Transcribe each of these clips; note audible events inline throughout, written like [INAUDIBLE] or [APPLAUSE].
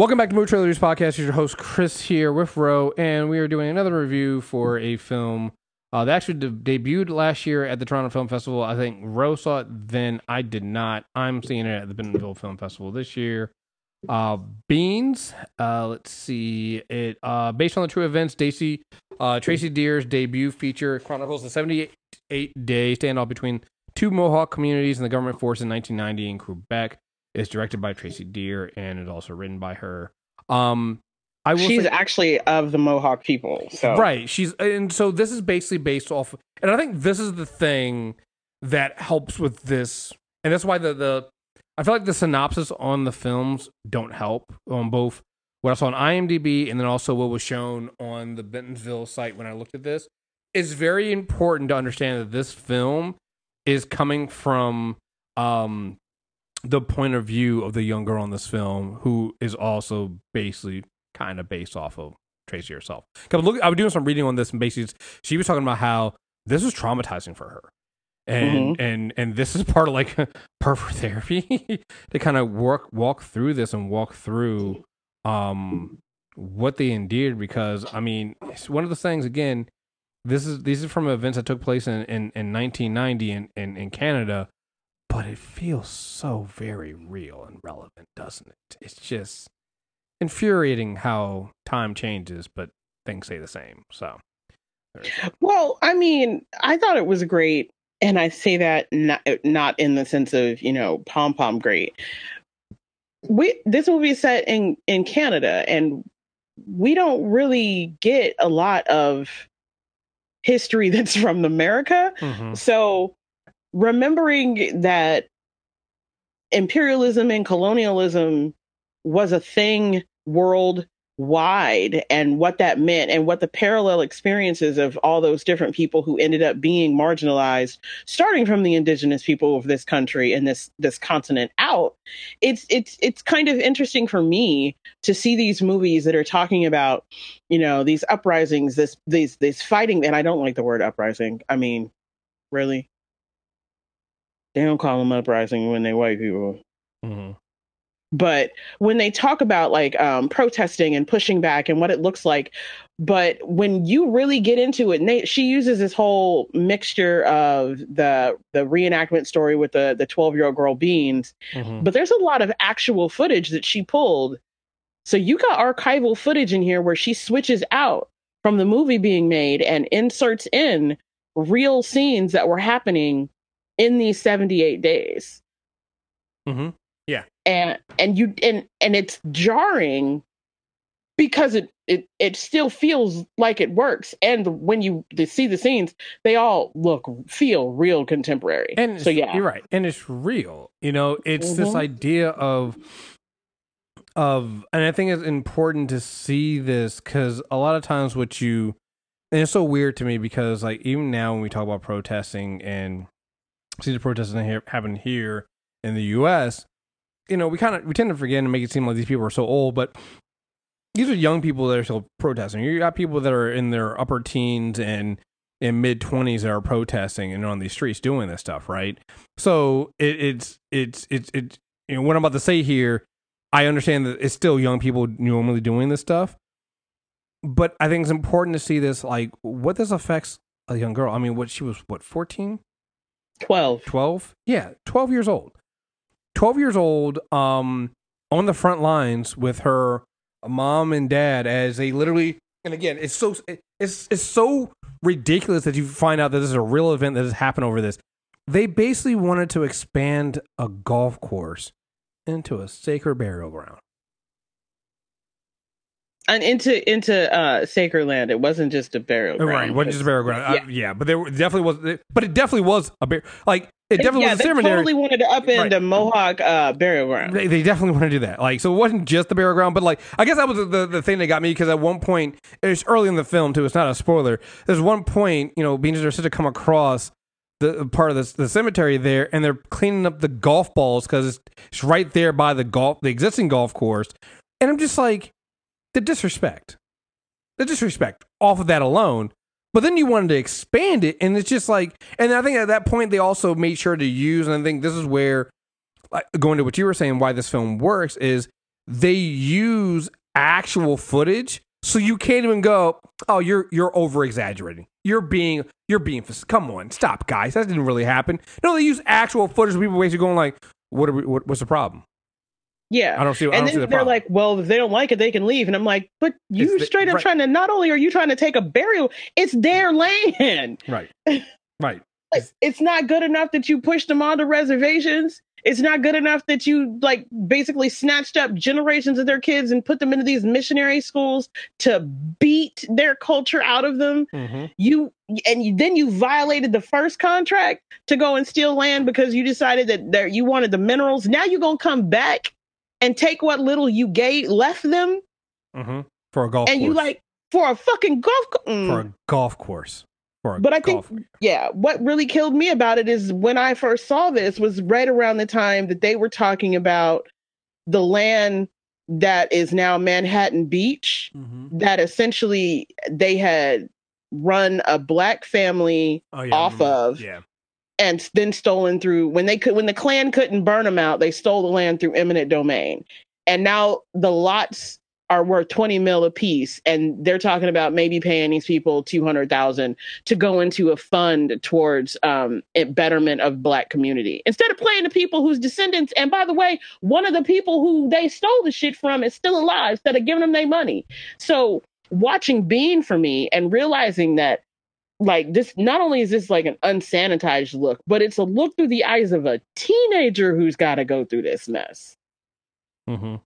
Welcome back to Movie Trailer News Podcast. Here's your host Chris here with Ro, and we are doing another review for a film uh, that actually de- debuted last year at the Toronto Film Festival. I think Ro saw it then. I did not. I'm seeing it at the Bentonville Film Festival this year. Uh, Beans. Uh, let's see. It uh, based on the true events. Daisy, uh, Tracey Deer's debut feature chronicles the 78 day standoff between two Mohawk communities and the government force in 1990 in Quebec. It's directed by Tracey Deer and it's also written by her. Um, I will She's say, actually of the Mohawk people. So right. She's and so this is basically based off, and I think this is the thing that helps with this, and that's why the the I feel like the synopsis on the films don't help on both what I saw on IMDb and then also what was shown on the Bentonville site when I looked at this. It's very important to understand that this film is coming from um the point of view of the young girl in this film who is also basically kind of based off of Tracey herself. Cause look, I was doing some reading on this, and basically, she was talking about how this was traumatizing for her, and and and this is part of like [LAUGHS] perfect therapy [LAUGHS] to kind of work walk through this and walk through um what they endured. Because I mean, it's one of the things again. This is these are from events that took place in in, in 1990 in, in in Canada, but it feels so very real and relevant, doesn't it? It's just infuriating how time changes, but things stay the same. So, there you go. Well, I mean, I thought it was great, and I say that not not in the sense of you know pom pom great. We this movie is set in in Canada, and we don't really get a lot of history [LAUGHS] that's from America. Mhm. So remembering that imperialism and colonialism was a thing worldwide and what that meant and what the parallel experiences of all those different people who ended up being marginalized starting from the indigenous people of this country and this this continent out it's it's it's kind of interesting for me to see these movies that are talking about you know these uprisings this these these fighting and I don't like the word uprising I mean really they don't call them uprising when they white people Mhm. but when they talk about like um, protesting and pushing back and what it looks like but when you really get into it Nate, she uses this whole mixture of the the reenactment story with the the 12 year old girl beans Mhm. but there's a lot of actual footage that she pulled so you got archival footage in here where she switches out from the movie being made and inserts in real scenes that were happening in these 78 days Mhm. Yeah. And and you and and it's jarring because it it it still feels like it works and when you see the scenes they all look feel real contemporary And so yeah you're right, and it's real. You know, it's this Mhm. idea of of, and I think it's important to see this because a lot of times what you, and it's so weird to me because like even now when we talk about protesting and see the protests that ha- happen here in the U.S., you know, we kind of we tend to forget and make it seem like these people are so old, but these are young people that are still protesting. You got people that are in their upper teens and in mid twenties that are protesting and on these streets doing this stuff, right? So it, it's it's it's it's you know what I'm about to say here. I understand that it's still young people normally doing this stuff, but I think it's important to see this like what this affects a young girl. I mean, what she was what 14, 12 12? Yeah, 12 years old. 12 years old um on the front lines with her mom and dad as they literally and again, it's so it's it's so ridiculous that you find out that this is a real event that has happened over this. They basically wanted to expand a golf course into a sacred burial ground. And into into uh sacred land it wasn't just a burial ground Right, it wasn't just a burial ground. Yeah. Uh, yeah, but there were- definitely was, but it definitely was a burial. Like it definitely yeah, was a they cemetery. totally wanted to upend Right. a mohawk uh burial ground They, they definitely want to do that. Like, so it wasn't just the burial ground, but like, I guess that was the, the thing that got me because at one point, it's early in the film too. It's not a spoiler. There's one point, you know, Beans and her to come across the part of the, the cemetery there, and they're cleaning up the golf balls because it's, it's right there by the golf, the existing golf course. And I'm just like, the disrespect, the disrespect off of that alone. But then you wanted to expand it, and it's just like, and I think at that point they also made sure to use, and I think this is where, like, going to what you were saying, why this film works is they use actual footage, so you can't even go, "Oh, you're you're over exaggerating. You're being you're being come on, stop, guys. That didn't really happen." No, they use actual footage. Of people basically going like, "What are we? What, what's the problem?" Yeah, I don't see. I and then see the they're problem. like, "Well, if they don't like it, they can leave." And I'm like, "But you It's the- straight up right. trying to. Not only are you trying to take a burial, it's their land. [LAUGHS] right, [LAUGHS] right. Like, it's not good enough that you pushed them onto reservations. It's not good enough that you like basically snatched up generations of their kids and put them into these missionary schools to beat their culture out of them. Mm-hmm. You and you, then you violated the first contract to go and steal land because you decided that there you wanted the minerals. Now you're gonna come back and take what little you gave left them, Mm-hmm. For a golf and course. you like for a fucking golf. Co- mm. for a golf course. For a But I think- golf. yeah, what really killed me about it is when I first saw this was right around the time that they were talking about the land that is now Manhattan Beach, Mm-hmm. that essentially they had run a black family oh, yeah, off of- Yeah. And then stolen through when they could when the Klan couldn't burn them out, they stole the land through eminent domain. And now the lots are worth 20 mil a piece and they're talking about maybe paying these people 200,000 to go into a fund towards um betterment of black community. Instead of playing the people whose descendants and by the way, one of the people who they stole the shit from is still alive instead of giving them their money. So watching Bean for me and realizing that like this not only is this like an unsanitized look but it's a look through the eyes of a teenager who's got to go through this mess Mm-hmm.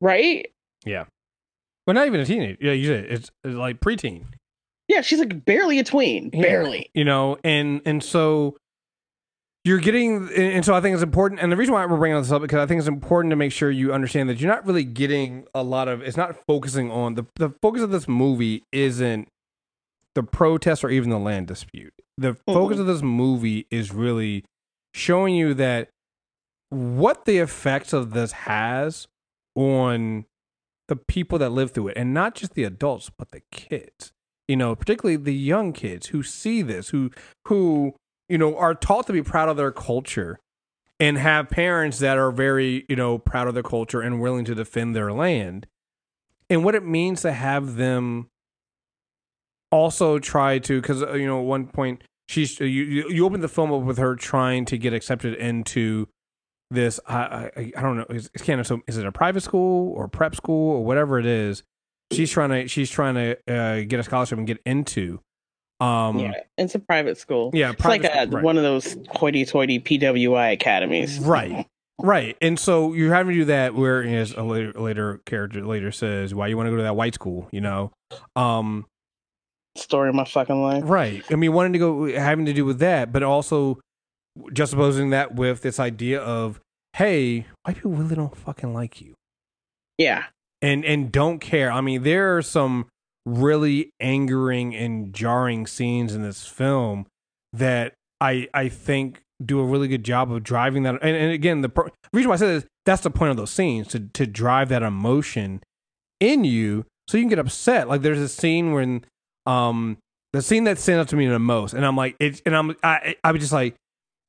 right Well, not even a teenager. Yeah, you said it's, it's like preteen. yeah she's like barely a tween Yeah. barely you know and and so you're getting and and so i think it's important and the reason why we're bringing this up because i think it's important to make sure you understand that you're not really getting a lot of it's not focusing on the the focus of this movie isn't the protests or even the land dispute. The focus mm-hmm. of this movie is really showing you that what the effects of this has on the people that live through it and not just the adults but the kids. You know particularly the young kids who see this who who you know are taught to be proud of their culture and have parents that are very you know proud of their culture and willing to defend their land. And what it means to have them also try to because you know at one point she's you you you open the film up with her trying to get accepted into this I I, I don't know is, is Canada so is it a private school or prep school or whatever it is she's trying to she's trying to uh, get a scholarship and get into um yeah it's a private school yeah it's like private a, right. one of those hoity-toity pwi academies Right. Right. And so you're having to do that where as a later, later character later says, why you want to go to that white school, you know? Um, story of my fucking life right. I mean, wanting to go, having to do with that, but also juxtaposing that with this idea of, hey, white people really don't fucking like you. yeah and and don't care. I mean, there are some really angering and jarring scenes in this film that I I think do a really good job of driving that. And, and again, the reason why I said this, that's the point of those scenes to to drive that emotion in you, so you can get upset. Like there's a scene when um the scene that stands out to me the most, and I'm like it's and I'm I I was just like.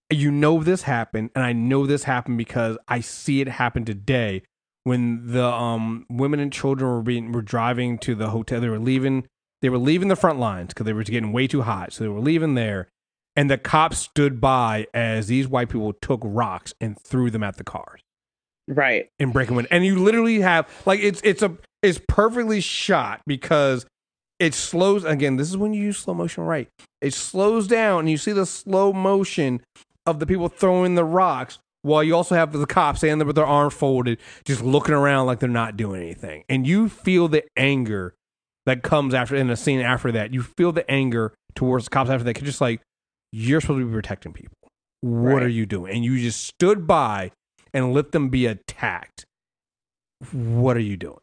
You know this happened, and I know this happened because I see it happen today. When the um women and children were being were driving to the hotel they were leaving they were leaving the front lines because they were getting way too hot so they were leaving there. And the cops stood by as these white people took rocks and threw them at the cars. Right. And breaking wind and you literally have like it's it's a it's perfectly shot because it slows again this is when you use slow motion right? It slows down and you see the slow motion of the people throwing the rocks while you also have the cops standing there with their arms folded just looking around like they're not doing anything. And you feel the anger that comes after in the scene after that. You feel the anger towards the cops after that 'cause just like you're supposed to be protecting people. What Right. are you doing? And you just stood by and let them be attacked. What are you doing?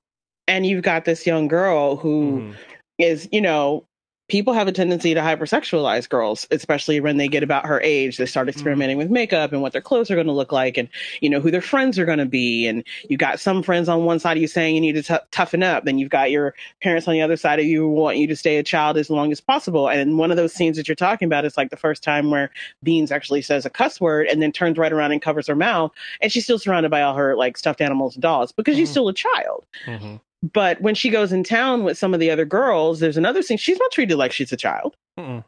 And you've got this young girl who Mhm. Is you know people have a tendency to hypersexualize girls, especially when they get about her age. They start experimenting mm. with makeup and what their clothes are going to look like and, you know, who their friends are going to be. And you got some friends on one side of you saying you need to t- toughen up. Then you've got your parents on the other side of you who want you to stay a child as long as possible. And one of those scenes that you're talking about is like the first time where Beans actually says a cuss word and then turns right around and covers her mouth. And she's still surrounded by all her like stuffed animals and dolls because mm-hmm. she's still a child. Mm-hmm. But when she goes in town with some of the other girls, there's another scene. She's not treated like she's a child. Mm-mm.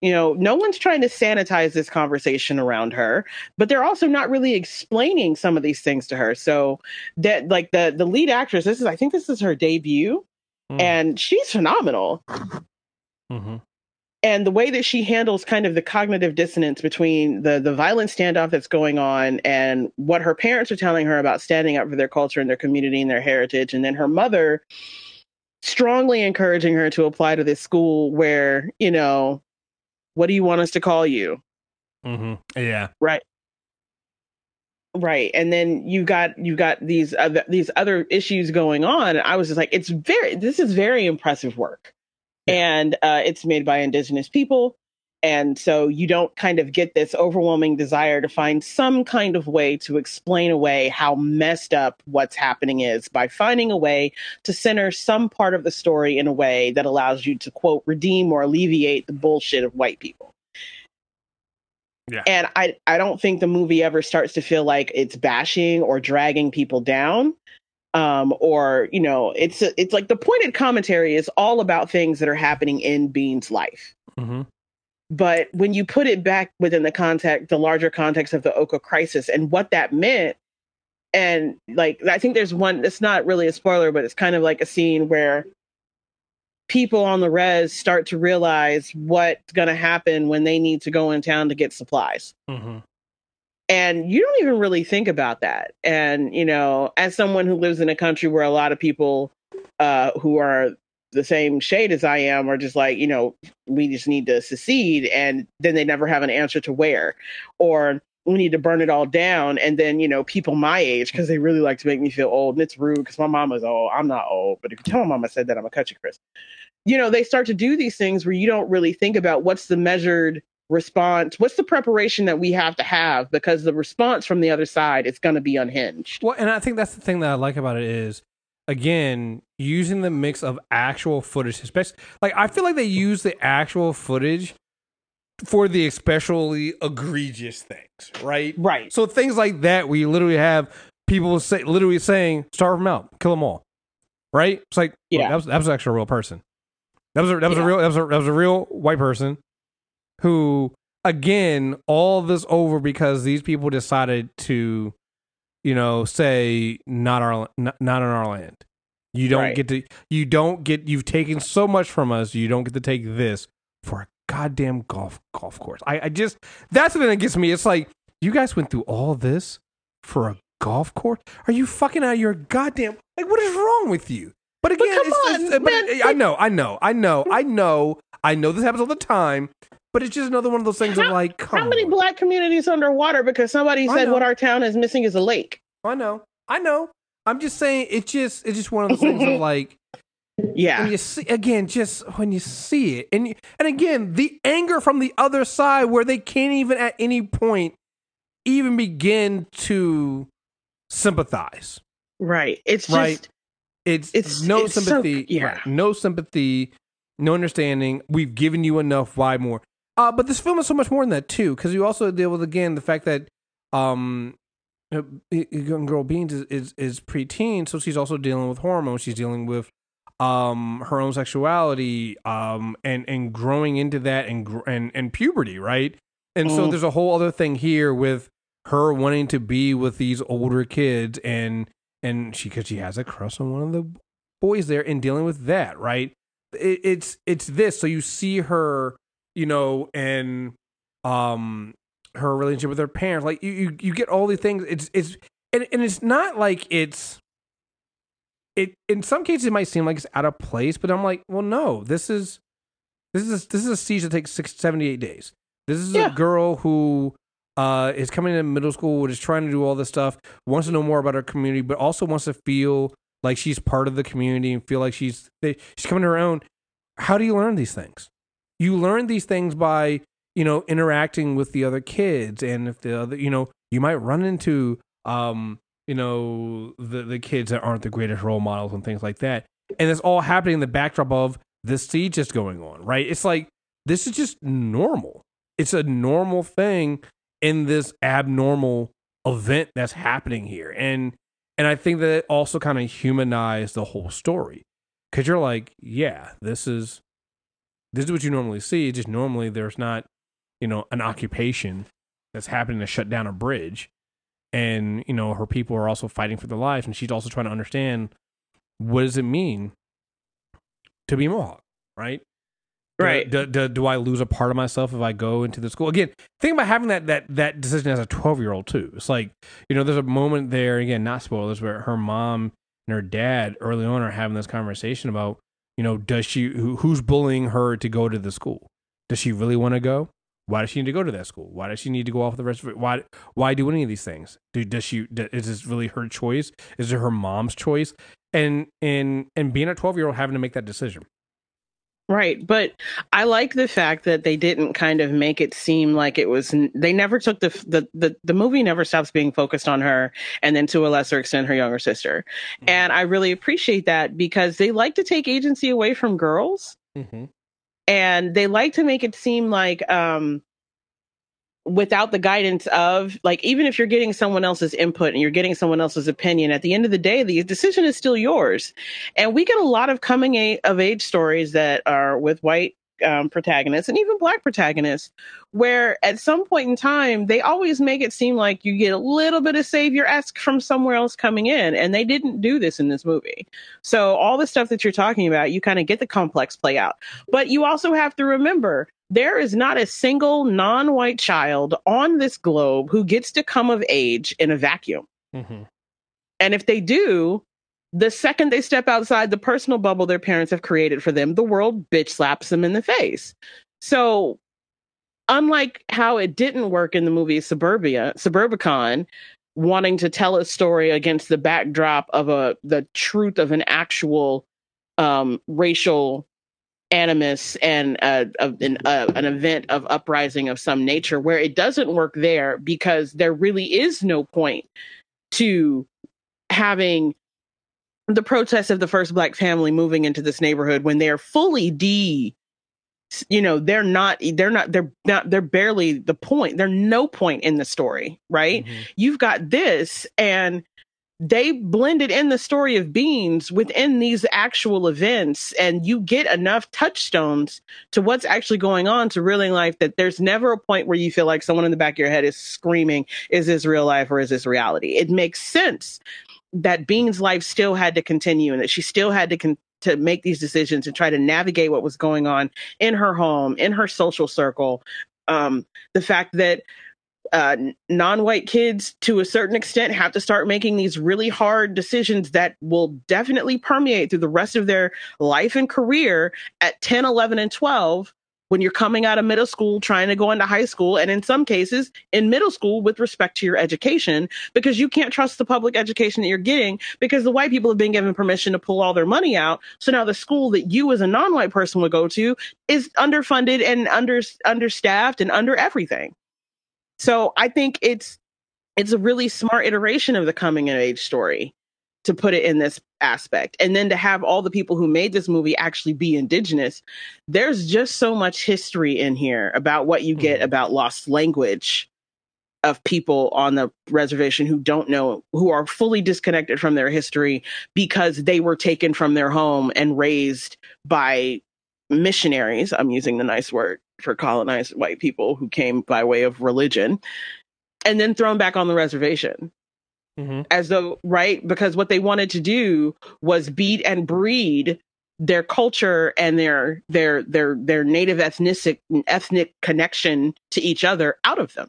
You know, no one's trying to sanitize this conversation around her, but they're also not really explaining some of these things to her. So that like the the lead actress, this is I think this is her debut, mm. and she's phenomenal. Mm-hmm and the way that she handles kind of the cognitive dissonance between the the violent standoff that's going on and what her parents are telling her about standing up for their culture and their community and their heritage and then her mother strongly encouraging her to apply to this school where you know what do you want us to call you? Mm-hmm. yeah. Right. Right. And then you got you got these other these other issues going on. I was just like it's very this is very impressive work and uh, it's made by indigenous people. And so you don't kind of get this overwhelming desire to find some kind of way to explain away how messed up what's happening is by finding a way to center some part of the story in a way that allows you to quote redeem or alleviate the bullshit of white people. Yeah. And I, I don't think the movie ever starts to feel like it's bashing or dragging people down um, or you know, it's it's like the pointed commentary is all about things that are happening in Bean's life. Mm-hmm. But when you put it back within the context, the larger context of the Oka crisis and what that meant, and like I think there's one. It's not really a spoiler, but it's kind of like a scene where people on the res start to realize what's going to happen when they need to go in town to get supplies. Mm-hmm and you don't even really think about that. And you know as someone who lives in a country where a lot of people uh, who are the same shade as i am are just like you know we just need to secede and then they never have an answer to where. Or we need to burn it all down and then you know people my age because they really like to make me feel old and it's rude because my mama's old i'm not old but if you tell my mama said that i'm a cut you chris. You know they start to do these things where you don't really think about what's the measured response what's the preparation that we have to have? Because the response from the other side is going to be unhinged. Well and i think that's the thing that i like about it is again using the mix of actual footage especially like i feel like they use the actual footage for the especially egregious things right? Right. So things like that we literally have people say literally saying starve them out kill them all right? It's like yeah. well, that was that was actually a real person. That was a, that was yeah. a real that was a, that was a real white person who again all this over because these people decided to you know say not our not, not in our land. You don't right. get to you don't get you've taken so much from us you don't get to take this for a goddamn golf golf course. I, I just that's the thing that gets me. It's like you guys went through all this for a golf course? Are you fucking out of your goddamn like what is wrong with you? But again but it's, on, it's, but I know I know I know I know I know this happens all the time but it's just another one of those things how, of like, how many on. black communities underwater because somebody said what our town is missing is a lake? I know, I know. I'm just saying it's just it's just one of those things of [LAUGHS] like, yeah. When you see again, just when you see it, and and again, the anger from the other side where they can't even at any point even begin to sympathize. Right. It's right. Just, it's it's no it's sympathy. So, yeah. Right. No sympathy. No understanding. We've given you enough. Why more? Uh, but this film is so much more than that too, because you also deal with again the fact that um, young girl Beans is, is is preteen, so she's also dealing with hormones. She's dealing with um her own sexuality um and and growing into that and and and puberty, right? And mm. so there's a whole other thing here with her wanting to be with these older kids and and she because she has a crush on one of the boys there and dealing with that, right? It, it's it's this. So you see her you know, and um her relationship with her parents. Like you, you, you get all these things. It's it's and, and it's not like it's it in some cases it might seem like it's out of place, but I'm like, well no, this is this is this is a siege that takes six, 78 days. This is yeah. a girl who uh, is coming into middle school, which is trying to do all this stuff, wants to know more about her community, but also wants to feel like she's part of the community and feel like she's she's coming to her own how do you learn these things? You learn these things by, you know, interacting with the other kids and if the other, you know, you might run into um, you know, the the kids that aren't the greatest role models and things like that. And it's all happening in the backdrop of this siege is going on, right? It's like this is just normal. It's a normal thing in this abnormal event that's happening here. And and I think that it also kind of humanized the whole story. Cause you're like, yeah, this is this is what you normally see. Just normally there's not, you know, an occupation that's happening to shut down a bridge. And, you know, her people are also fighting for their lives and she's also trying to understand what does it mean to be Mohawk, right? Right. Do, do, do, I lose a part of myself if I go into the school? Again, think about having that that that decision as a twelve year old too. It's like you know, there's a moment there again, not spoilers, where her mom and her dad early on are having this conversation about you know, does she who, who's bullying her to go to the school? Does she really want to go? Why does she need to go to that school? Why does she need to go off the rest of it? Why why do any of these things? Do, does she is this really her choice? Is it her mom's choice? And and and being a twelve year old having to make that decision Right. But I like the fact that they didn't kind of make it seem like it was, they never took the, the, the, the movie never stops being focused on her and then to a lesser extent her younger sister. Mm-hmm. And I really appreciate that because they like to take agency away from girls. Mm-hmm. And they like to make it seem like, um, without the guidance of like even if you're getting someone else's input and you're getting someone else's opinion at the end of the day the decision is still yours. And we get a lot of coming of age stories that are with white um, protagonists and even black protagonists where at some point in time they always make it seem like you get a little bit of savior esque from somewhere else coming in and they didn't do this in this movie. So all the stuff that you're talking about you kind of get the complex play out. But you also have to remember there is not a single non white child on this globe who gets to come of age in a vacuum. Mm-hmm. And if they do, the second they step outside the personal bubble their parents have created for them, the world bitch slaps them in the face. So, unlike how it didn't work in the movie Suburbia, Suburbicon, wanting to tell a story against the backdrop of a the truth of an actual um, racial animus and uh, an, uh, an event of uprising of some nature where it doesn't work there because there really is no point to having the protests of the first black family moving into this neighborhood when they're fully de you know they're not they're not they're not they're barely the point they're no point in the story right mm-hmm. you've got this and they blended in the story of beans within these actual events and you get enough touchstones to what's actually going on to real life that there's never a point where you feel like someone in the back of your head is screaming is this real life or is this reality? It makes sense that beans life still had to continue and that she still had to con- to make these decisions and try to navigate what was going on in her home in her social circle. Um, the fact that uh, non-white kids to a certain extent have to start making these really hard decisions that will definitely permeate through the rest of their life and career at 10 11 and 12 when you're coming out of middle school trying to go into high school and in some cases in middle school with respect to your education because you can't trust the public education that you're getting because the white people have been given permission to pull all their money out. So now the school that you as a non-white person would go to is underfunded and under understaffed and under everything so I think it's it's a really smart iteration of the coming of age story to put it in this aspect. And then to have all the people who made this movie actually be indigenous. There's just so much history in here about what you get mm-hmm. about lost language of people on the reservation who don't know, who are fully disconnected from their history because they were taken from their home and raised by missionaries. I'm using the nice word for colonized white people who came by way of religion and then thrown back on the reservation. Mm-hmm. As though, right? Because what they wanted to do was beat and breed their culture and their their their their native ethnic ethnic connection to each other out of them.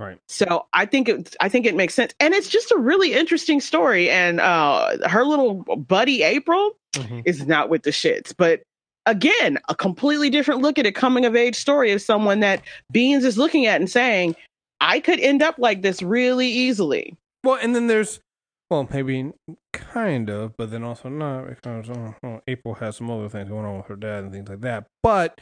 Right. So I think it I think it makes sense. And it's just a really interesting story. And uh her little buddy April mm-hmm. is not with the shits, but again, a completely different look at a coming of age story of someone that Beans is looking at and saying, I could end up like this really easily. Well, and then there's Well, maybe kind of, but then also not because uh, April has some other things going on with her dad and things like that. But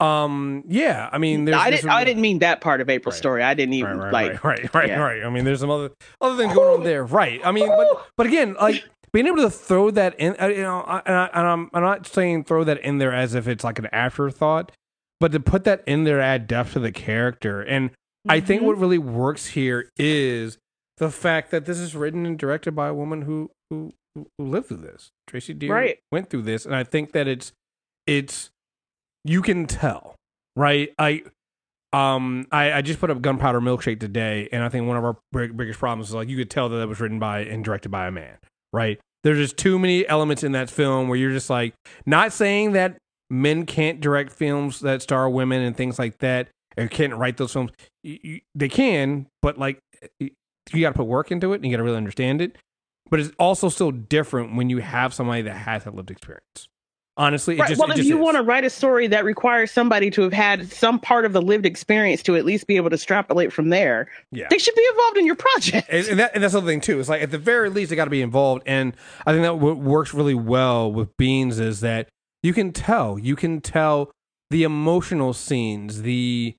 um, yeah, I mean, there's, I didn't. I didn't mean that part of April's Right. story. I didn't even right, right, like. right, [LAUGHS] right, right, yeah. right. I mean, there's some other other things going on there, right? I mean, but but again, like being able to throw that in, uh, you know, and, I, and I'm I'm not saying throw that in there as if it's like an afterthought, but to put that in there to add depth to the character, and I think Mhm. what really works here is the fact that this is written and directed by a woman who who who lived through this. Tracey Deer Right. went through this, and I think that it's it's you can tell, right? I um I, I just put up Gunpowder Milkshake today, and I think one of our big, biggest problems is like you could tell that it was written by and directed by a man, right? There's just too many elements in that film where you're just like not saying that men can't direct films that star women and things like that, or can't write those films. You, you, they can, but like you, you got to put work into it, and you got to really understand it. But it's also still different when you have somebody that has that lived experience. Honestly, it Right. just, well, if just you want to write a story that requires somebody to have had some part of the lived experience to at least be able to extrapolate from there, yeah. they should be involved in your project. and, and, that, and that's the thing too. It's like at the very least they got to be involved, and I think that what works really well with Beans is that you can tell, you can tell the emotional scenes, the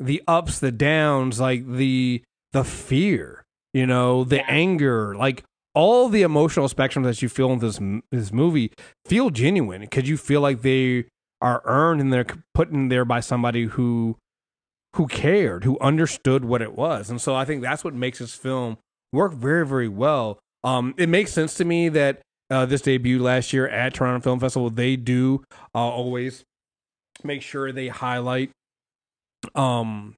the ups, the downs, like the the fear, you know, the Yeah. anger, like all the emotional spectrum that you feel in this this movie feel genuine because you feel like they are earned and they're put in there by somebody who who cared, who understood what it was. And so I think that's what makes this film work very, very well. Um, it makes sense to me that uh, this debuted last year at Toronto Film Festival. They do uh, always make sure they highlight um,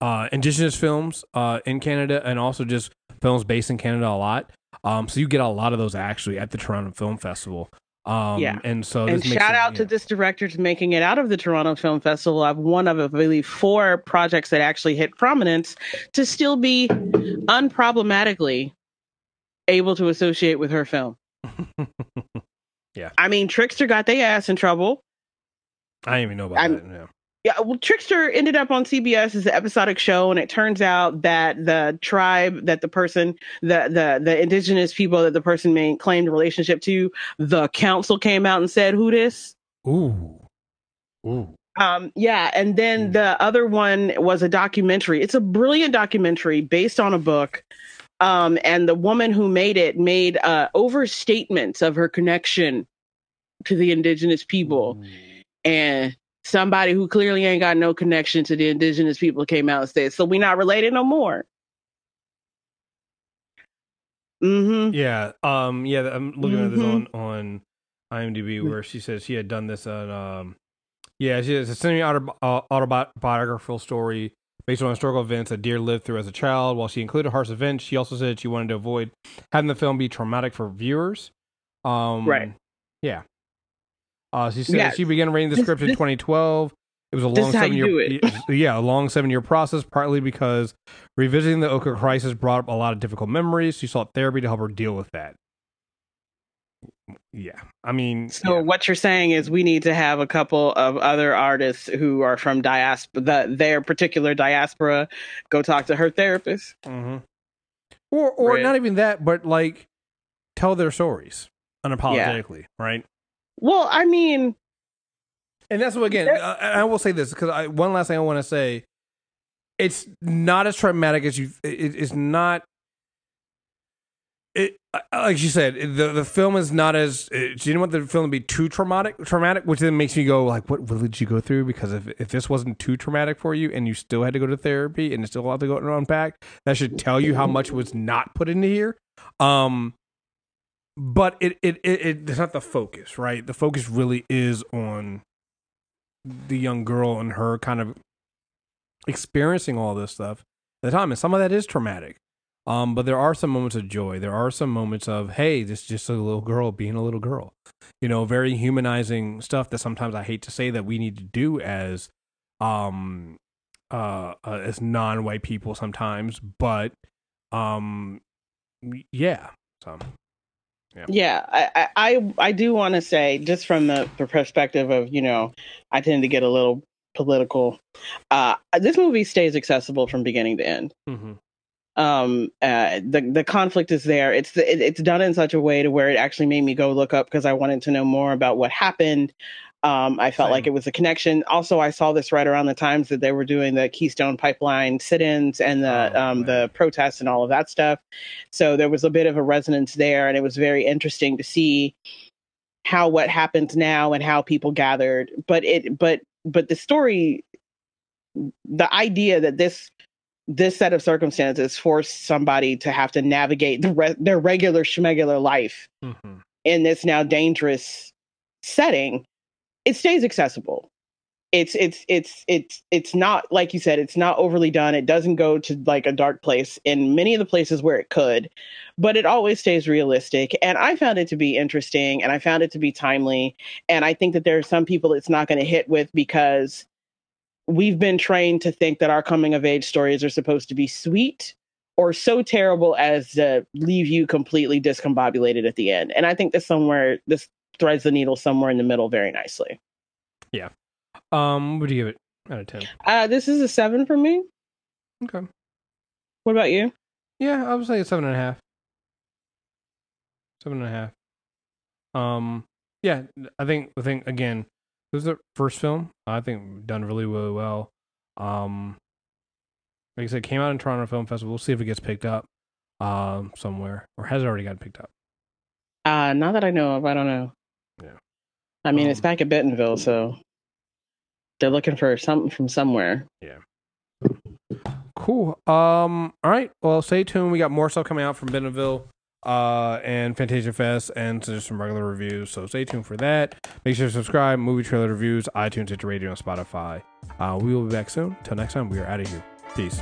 uh, indigenous films uh, in Canada and also just films based in Canada a lot. Um, so you get a lot of those actually at the Toronto Film Festival. Um, Yeah. and so and makes shout it- out to this director to making it out of the Toronto Film Festival. I've one of, I believe, four projects that actually hit prominence to still be unproblematically able to associate with her film. [LAUGHS] Yeah. I mean, Trickster got their ass in trouble. I didn't even know about I'm- that. Yeah. Yeah, well, Trickster ended up on CBS as an episodic show, and it turns out that the tribe that the person, the the the indigenous people that the person made claimed a relationship to, the council came out and said, "Who this?" Ooh. Ooh. Um, yeah, and then Hmm. the other one was a documentary. It's a brilliant documentary based on a book. Um, and the woman who made it made uh, overstatements of her connection to the indigenous people. And somebody who clearly ain't got no connection to the indigenous people came out and said, "So we not related no more." Mm-hmm. Yeah. Um. Yeah. I'm looking at this on Mhm. on IMDb where she says she had done this on. Um. Yeah, she has a semi autobiographical story based on historical events that Deer lived through as a child. While she included harsh events, she also said she wanted to avoid having the film be traumatic for viewers. Um. Right. Yeah. Uh, she said Yeah. she began writing the This- script in this- 2012. It was a long seven year, [LAUGHS] yeah, a long seven year process. Partly because revisiting the Oka crisis brought up a lot of difficult memories. She sought therapy to help her deal with that. Yeah, I mean, So yeah. what you're saying is we need to have a couple of other artists who are from diaspora, the, their particular diaspora, go talk to her therapist. Mhm. or or Right. not even that, but like tell their stories unapologetically, right? Well, I mean, And that's what again. Uh, I will say this because I, one last thing I want to say. It's not as traumatic as you. It, it's not. It like you said, the the film is not as. uh, you didn't want the film to be too traumatic, traumatic, which then makes me go like, what, what did you go through? Because if if this wasn't too traumatic for you, and you still had to go to therapy, and it's still a lot to go and unpack, that should tell you how much was not put into here. Um, but it it it, it it's not the focus, right? The focus really is on the young girl and her kind of experiencing all this stuff at the time, and some of that is traumatic. Um, but there are some moments of joy. There are some moments of, hey, this is just a little girl being a little girl. You know, very humanizing stuff that sometimes I hate to say that we need to do as um uh, uh as non-white people sometimes, but um yeah. So yeah, I, I, I, I do want to say, just from the, the perspective of, you know, I tend to get a little political. Uh, this movie stays accessible from beginning to end. mm-hmm. um uh the the conflict is there it's it, it's done in such a way to where it actually made me go look up because i wanted to know more about what happened um i felt Same. like it was a connection also i saw this right around the times that they were doing the keystone pipeline sit-ins and the Oh, um the protests and all of that stuff so there was a bit of a resonance there and it was very interesting to see how what happens now and how people gathered but it but but the story the idea that this this set of circumstances forced somebody to have to navigate the re- their regular schmegular life Mhm. in this now dangerous setting it stays accessible. It's it's it's it's it's not like you said it's not overly done. It doesn't go to like a dark place in many of the places where it could but it always stays realistic. And i found it to be interesting and i found it to be timely and i think that there are some people it's not going to hit with because we've been trained to think that our coming of age stories are supposed to be sweet or so terrible as to leave you completely discombobulated at the end. And i think that somewhere this threads the needle somewhere in the middle very nicely Yeah. Um, what would you give it out of ten? uh this is a seven for me Okay. what about you Yeah, I would say it's seven and a half. Seven and a half. Um, yeah, I think I think again, this is the first film. I think done really really well. Um, like I said, came out in Toronto Film Festival. We'll see if it gets picked up, um, somewhere or has it already gotten picked up. uh not that i know of i don't know. I mean it's Um, back at bentonville so they're looking for something from somewhere Yeah. Cool. Um. All right. Well, stay tuned. We got more stuff coming out from Bentonville, uh, and Fantasia Fest, and just some regular reviews. So stay tuned for that. Make sure to subscribe. Movie trailer reviews, iTunes, Stitcher Radio, and Spotify. Uh, we will be back soon. Till next time, we are out of here. Peace.